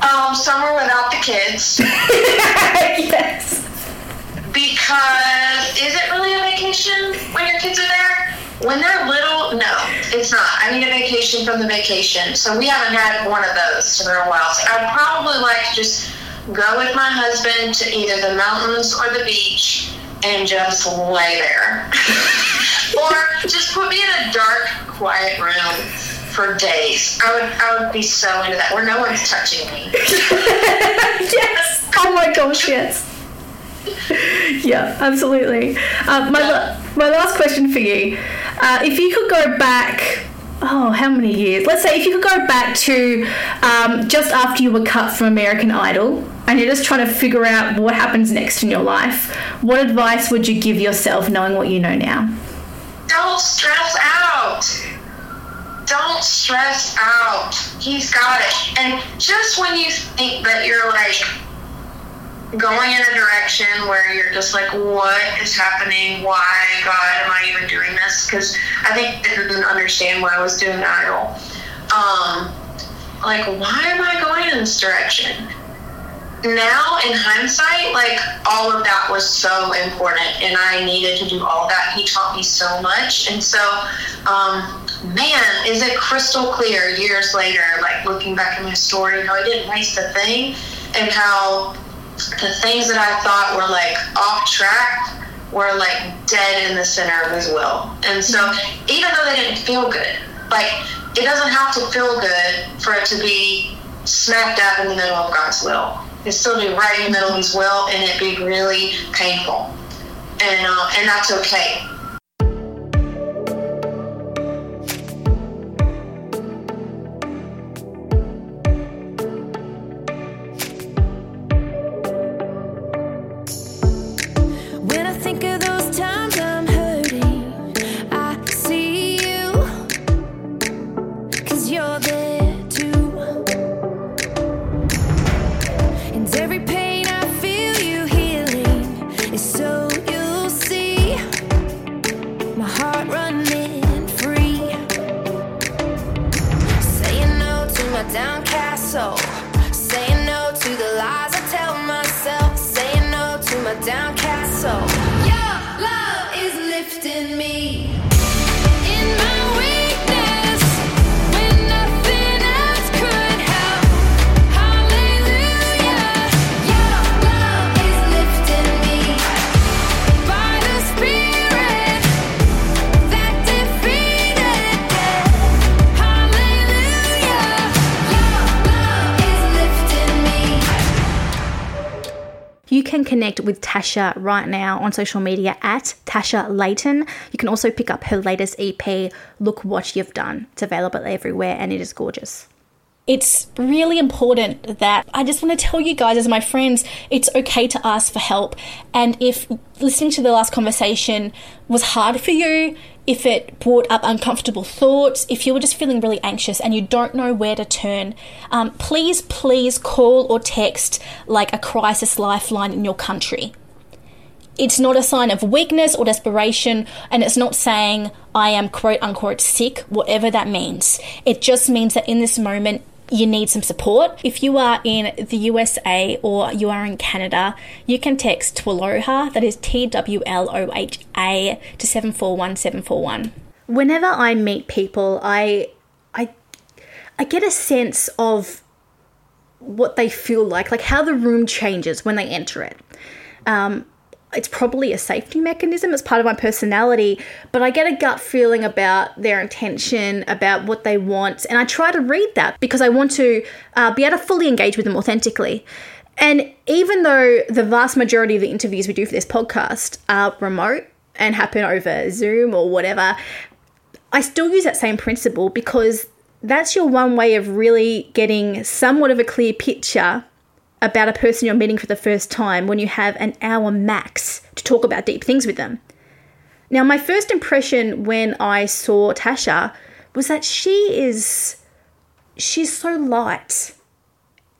Um, somewhere without the kids. yes. Because is it really a vacation when your kids are there? When they're little, no, it's not. I need a vacation from the vacation. So we haven't had one of those in a while. So I'd probably like to just go with my husband to either the mountains or the beach and just lay there. or just put me in a dark, quiet room for days. I would I would be so into that where no one's touching me. yes. Oh my gosh, yes. yeah, absolutely. Uh, my, my last question for you. Uh, if you could go back oh, how many years? Let's say if you could go back to um, just after you were cut from American Idol and you're just trying to figure out what happens next in your life, what advice would you give yourself knowing what you know now? Don't stress out. Don't stress out. He's got it. And just when you think that you're like, going in a direction where you're just like, what is happening? Why, God, am I even doing this? Because I think I didn't understand why I was doing Idol. Um, like, why am I going in this direction? Now, in hindsight, like, all of that was so important, and I needed to do all that. He taught me so much. And so, um, man, is it crystal clear years later, like, looking back at my story, how I didn't waste a thing, and how the things that I thought were like off track were like dead in the center of his will. And so even though they didn't feel good, like it doesn't have to feel good for it to be smack dab in the middle of God's will. It still be right in the middle as well, and it be really painful. And uh, and that's okay. Tasha right now on social media at Tasha Layton. You can also pick up her latest EP, Look What You've Done. It's available everywhere and it is gorgeous. It's really important that I just want to tell you guys, as my friends, it's okay to ask for help. And if listening to the last conversation was hard for you, if it brought up uncomfortable thoughts, if you were just feeling really anxious and you don't know where to turn, um, please, please call or text like a crisis lifeline in your country. It's not a sign of weakness or desperation, and it's not saying I am quote unquote sick, whatever that means. It just means that in this moment, you need some support. If you are in the USA or you are in Canada, you can text TWLOHA, that is T W L O H A, to 741741. Whenever I meet people, I, I, I get a sense of what they feel like, like how the room changes when they enter it. Um, it's probably a safety mechanism. It's part of my personality, but I get a gut feeling about their intention, about what they want, and I try to read that because I want to uh, be able to fully engage with them authentically. And even though the vast majority of the interviews we do for this podcast are remote and happen over Zoom or whatever, I still use that same principle because that's your one way of really getting somewhat of a clear picture about a person you're meeting for the first time when you have an hour max to talk about deep things with them. Now, my first impression when I saw Tasha was that she is she's so light.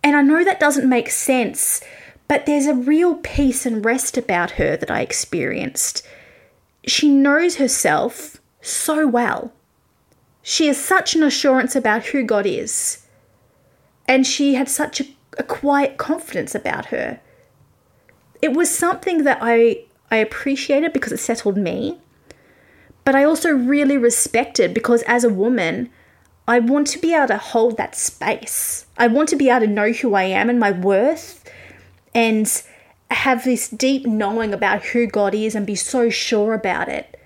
And I know that doesn't make sense, but there's a real peace and rest about her that I experienced. She knows herself so well. She has such an assurance about who God is. And she had such a, a quiet confidence about her. It was something that I, I appreciated because it settled me, but I also really respected because as a woman, I want to be able to hold that space. I want to be able to know who I am and my worth and have this deep knowing about who God is and be so sure about it.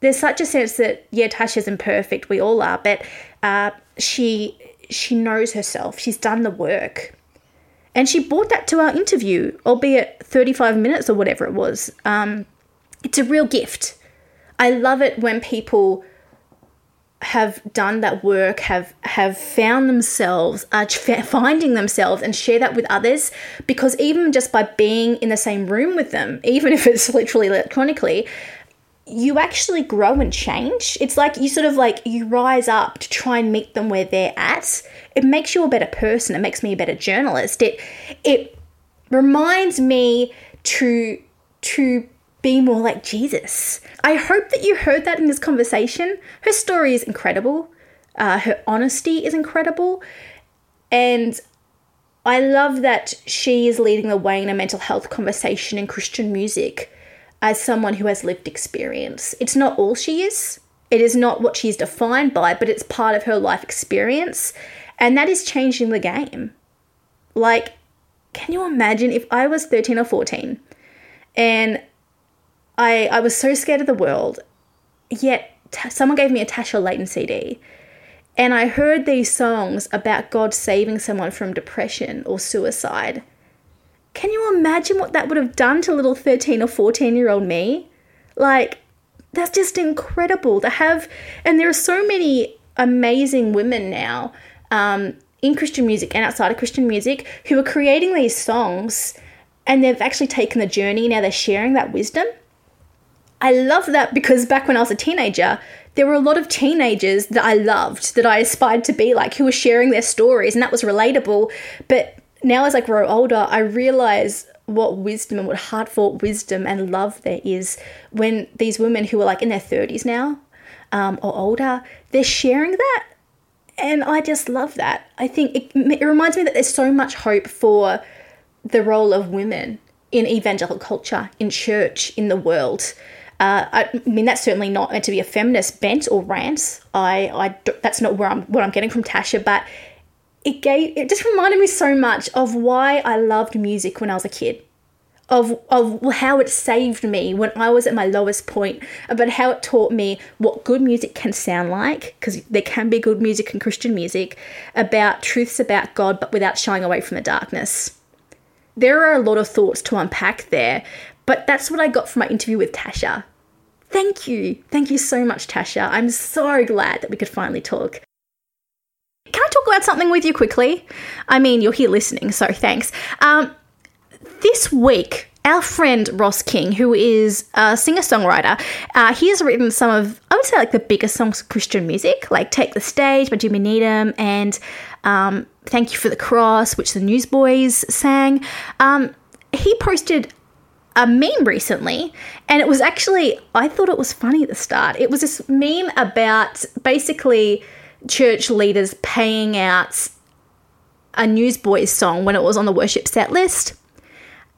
There's such a sense that, yeah, Tasha's imperfect, we all are, but uh, she she knows herself. She's done the work. And she brought that to our interview, albeit 35 minutes or whatever it was. Um, it's a real gift. I love it when people have done that work, have have found themselves, are finding themselves, and share that with others. Because even just by being in the same room with them, even if it's literally electronically, you actually grow and change. It's like you sort of like you rise up to try and meet them where they're at. It makes you a better person. It makes me a better journalist. It it reminds me to to be more like Jesus. I hope that you heard that in this conversation. Her story is incredible. Uh, her honesty is incredible. And I love that she is leading the way in a mental health conversation in Christian music as someone who has lived experience. It's not all she is, it is not what she's defined by, but it's part of her life experience. And that is changing the game. Like, can you imagine if I was 13 or 14 and I, I was so scared of the world, yet t- someone gave me a Tasha Layton CD. And I heard these songs about God saving someone from depression or suicide. Can you imagine what that would have done to little 13 or 14 year old me? Like, that's just incredible to have. And there are so many amazing women now um, in Christian music and outside of Christian music who are creating these songs and they've actually taken the journey. Now they're sharing that wisdom. I love that because back when I was a teenager, there were a lot of teenagers that I loved, that I aspired to be like, who were sharing their stories, and that was relatable. But now, as I grow older, I realize what wisdom and what heartfelt wisdom and love there is when these women who are like in their 30s now um, or older, they're sharing that. and I just love that. I think it, it reminds me that there's so much hope for the role of women in evangelical culture, in church, in the world. Uh, I mean, that's certainly not meant to be a feminist bent or rant. I, I, that's not where I'm, what I'm getting from Tasha, but it gave, it just reminded me so much of why I loved music when I was a kid of of how it saved me when I was at my lowest point, about how it taught me what good music can sound like, because there can be good music and Christian music, about truths about God, but without shying away from the darkness. There are a lot of thoughts to unpack there, but that's what I got from my interview with Tasha. Thank you. Thank you so much, Tasha. I'm so glad that we could finally talk. Can I talk about something with you quickly? I mean, you're here listening, so thanks. Um, this week, our friend Ross King, who is a singer songwriter, uh, he has written some of, I would say, like the biggest songs of Christian music, like Take the Stage by Jimmy Needham and um, Thank You for the Cross, which the Newsboys sang. Um, he posted a meme recently, and it was actually, I thought it was funny at the start. It was this meme about basically church leaders paying out a Newsboys song when it was on the worship set list.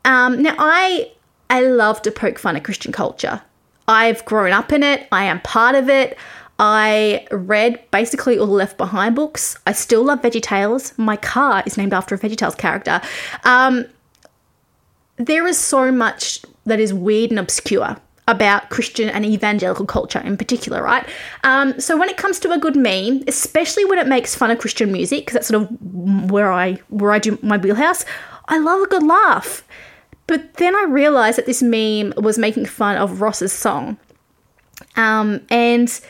Um, now, I I love to poke fun at Christian culture. I've grown up in it. I am part of it. I read basically all the Left Behind books. I still love Veggie Tales. My car is named after a Veggie Tales character. Um, there is so much that is weird and obscure about Christian and evangelical culture in particular, right? Um, so when it comes to a good meme, especially when it makes fun of Christian music, because that's sort of where I where I do my wheelhouse, I love a good laugh. But then I realized that this meme was making fun of Ross's song. Um, and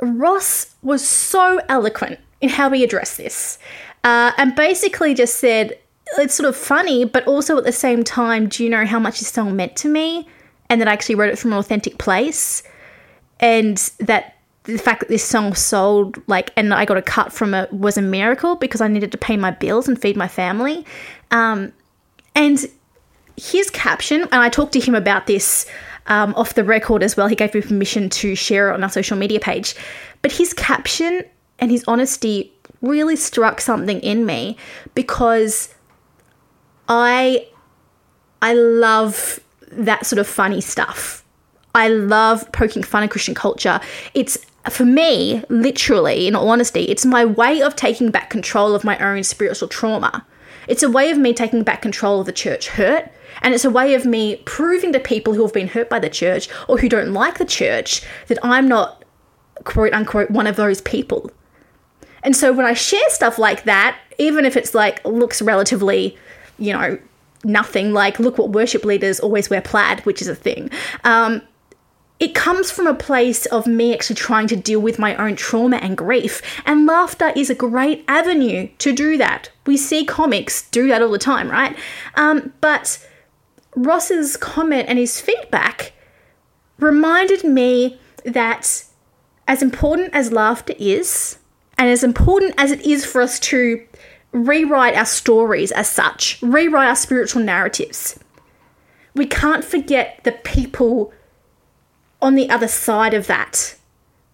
Ross was so eloquent in how he addressed this. Uh, and basically just said, it's sort of funny, but also at the same time, do you know how much this song meant to me? And that I actually wrote it from an authentic place. And that the fact that this song sold, like, and I got a cut from it was a miracle because I needed to pay my bills and feed my family. Um, and his caption, and I talked to him about this um, off the record as well. He gave me permission to share it on our social media page. But his caption and his honesty really struck something in me because I I love that sort of funny stuff. I love poking fun at Christian culture. It's for me, literally, in all honesty, it's my way of taking back control of my own spiritual trauma. It's a way of me taking back control of the church hurt and it's a way of me proving to people who have been hurt by the church or who don't like the church that I'm not, quote unquote, one of those people. And so when I share stuff like that, even if it's like looks relatively, you know, nothing, like look what worship leaders always wear plaid, which is a thing. Um, it comes from a place of me actually trying to deal with my own trauma and grief. And laughter is a great avenue to do that. We see comics do that all the time, right? Um, but Ross's comment and his feedback reminded me that as important as laughter is, and as important as it is for us to rewrite our stories as such, rewrite our spiritual narratives, we can't forget the people on the other side of that.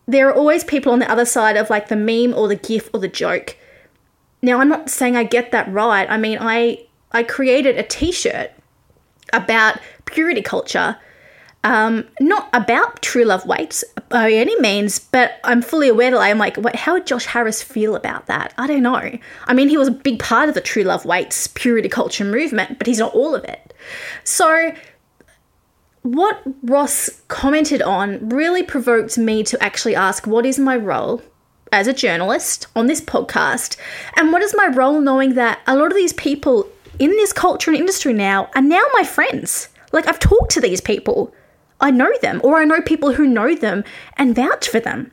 There are always people on the other side of like the meme or the gif or the joke. Now, I'm not saying I get that right. I mean, I I created a t-shirt about purity culture. Um, not about true love waits by any means, but I'm fully aware that I'm like, wait, how would Josh Harris feel about that? I don't know. I mean, he was a big part of the true love waits purity culture movement, but he's not all of it. So, what Ross commented on really provoked me to actually ask, what is my role as a journalist on this podcast? And what is my role knowing that a lot of these people in this culture and industry now are now my friends. Like I've talked to these people. I know them, or I know people who know them and vouch for them.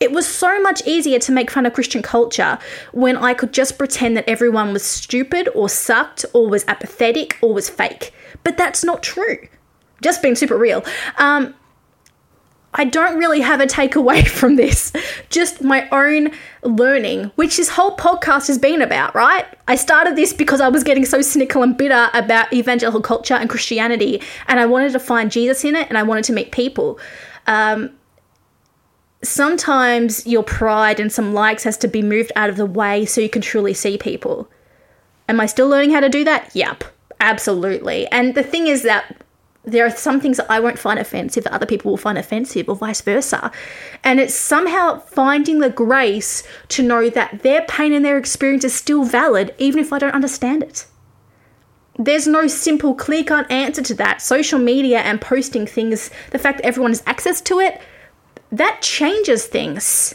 It was so much easier to make fun of Christian culture when I could just pretend that everyone was stupid or sucked or was apathetic or was fake. But that's not true. Just being super real. Um, I don't really have a takeaway from this, just my own learning, which this whole podcast has been about, right? I started this because I was getting so cynical and bitter about evangelical culture and Christianity, and I wanted to find Jesus in it and I wanted to meet people. Um, sometimes your pride and some likes has to be moved out of the way so you can truly see people. Am I still learning how to do that? Yep, absolutely. And the thing is that there are some things that I won't find offensive that other people will find offensive, or vice versa. And it's somehow finding the grace to know that their pain and their experience is still valid, even if I don't understand it. There's no simple, clear cut answer to that. Social media and posting things, the fact that everyone has access to it, that changes things.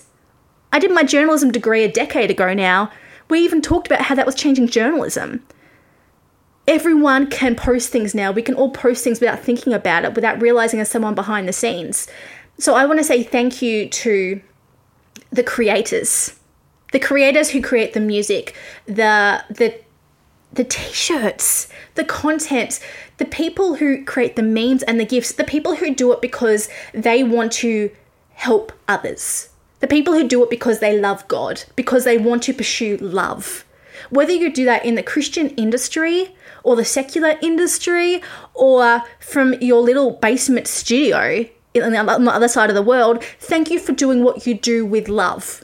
I did my journalism degree a decade ago now. We even talked about how that was changing journalism. Everyone can post things now. We can all post things without thinking about it, without realizing there's someone behind the scenes. So I want to say thank you to the creators. The creators who create the music, the the the t-shirts, the content, the people who create the memes and the gifts, the people who do it because they want to help others. The people who do it because they love God, because they want to pursue love. Whether you do that in the Christian industry or the secular industry or from your little basement studio on the other side of the world, thank you for doing what you do with love.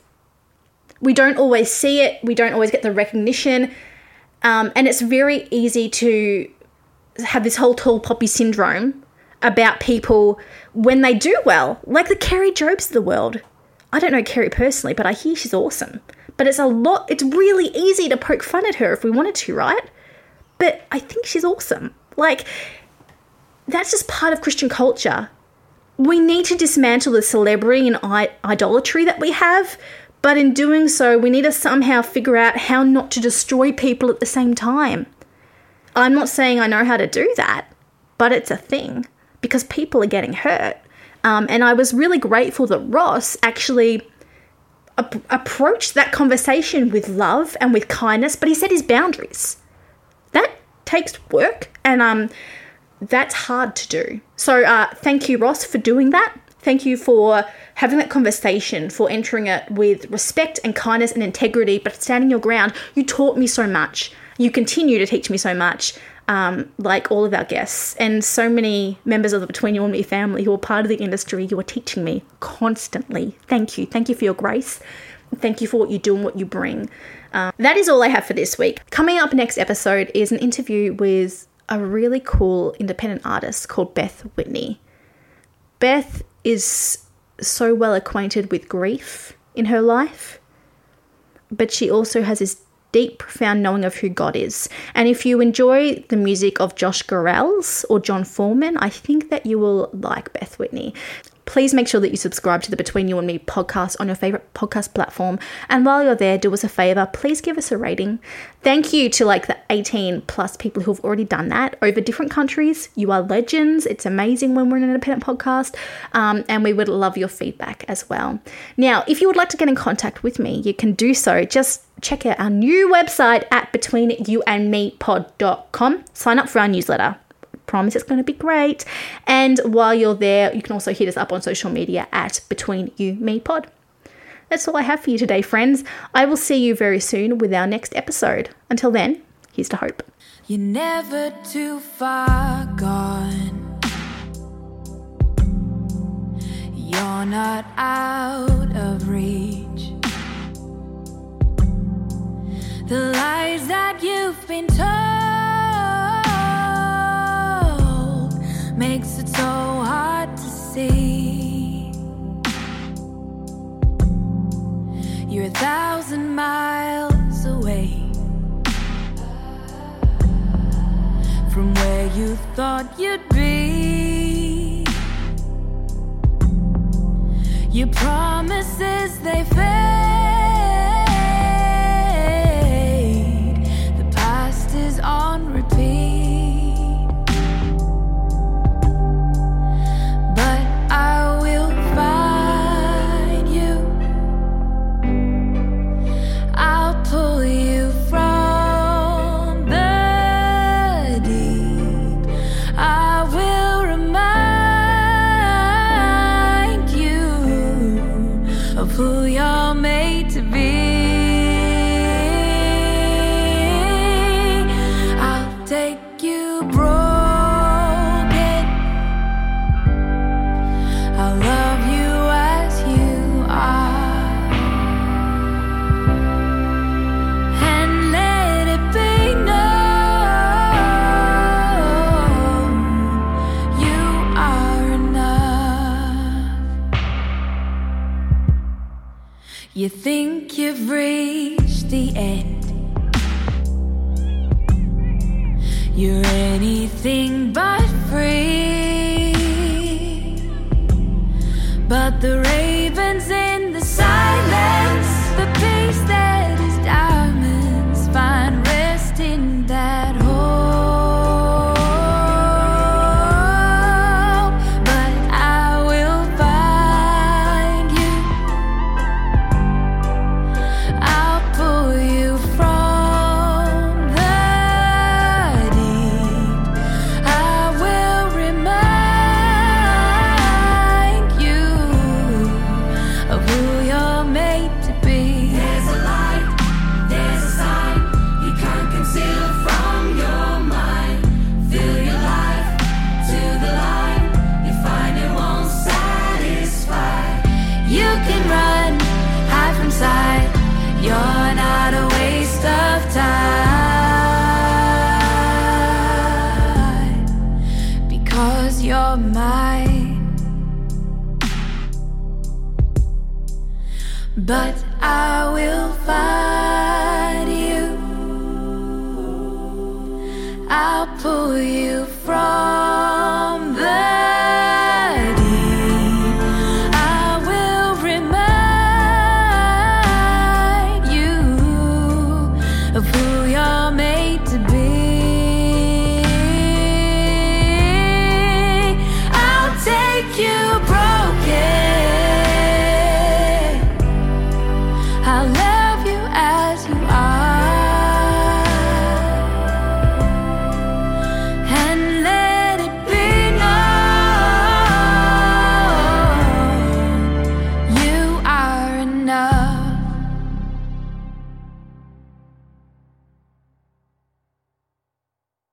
We don't always see it, we don't always get the recognition, um, and it's very easy to have this whole tall poppy syndrome about people when they do well, like the Kari Jobes of the world. I don't know Kari personally, but I hear she's awesome. But it's a lot, it's really easy to poke fun at her if we wanted to, right? But I think she's awesome. Like, that's just part of Christian culture. We need to dismantle the celebrity and idolatry that we have, but in doing so, we need to somehow figure out how not to destroy people at the same time. I'm not saying I know how to do that, but it's a thing because people are getting hurt. Um, and I was really grateful that Ross actually ap- approached that conversation with love and with kindness, but he set his boundaries. That takes work, and um, that's hard to do. So, uh, thank you, Ross, for doing that. Thank you for having that conversation, for entering it with respect and kindness and integrity, but standing your ground. You taught me so much. You continue to teach me so much um, like all of our guests and so many members of the Between You and Me family who are part of the industry, you are teaching me constantly. Thank you. Thank you for your grace. Thank you for what you do and what you bring. Um, that is all I have for this week. Coming up next episode is an interview with a really cool independent artist called Beth Whitney. Beth is so well acquainted with grief in her life, but she also has this deep, profound knowing of who God is. And if you enjoy the music of Josh Garrels or Jon Foreman, I think that you will like Beth Whitney please make sure that you subscribe to the Between You and Me podcast on your favorite podcast platform. And while you're there, do us a favor, please give us a rating. Thank you to like the 18 plus people who've already done that over different countries. You are legends. It's amazing when we're an independent podcast. Um, and we would love your feedback as well. Now, if you would like to get in contact with me, you can do so. Just check out our new website at betweenyouandmepod.com. Sign up for our newsletter promise it's going to be great. And while you're there, you can also hit us up on social media at Between You Me Pod. That's all I have for you today, friends. I will see you very soon with our next episode. Until then, here's to hope. You're never too far gone. You're not out of reach. The lies that you've been told. Makes it so hard to see. You're a thousand miles away from where you thought you'd be. Your promises they fail.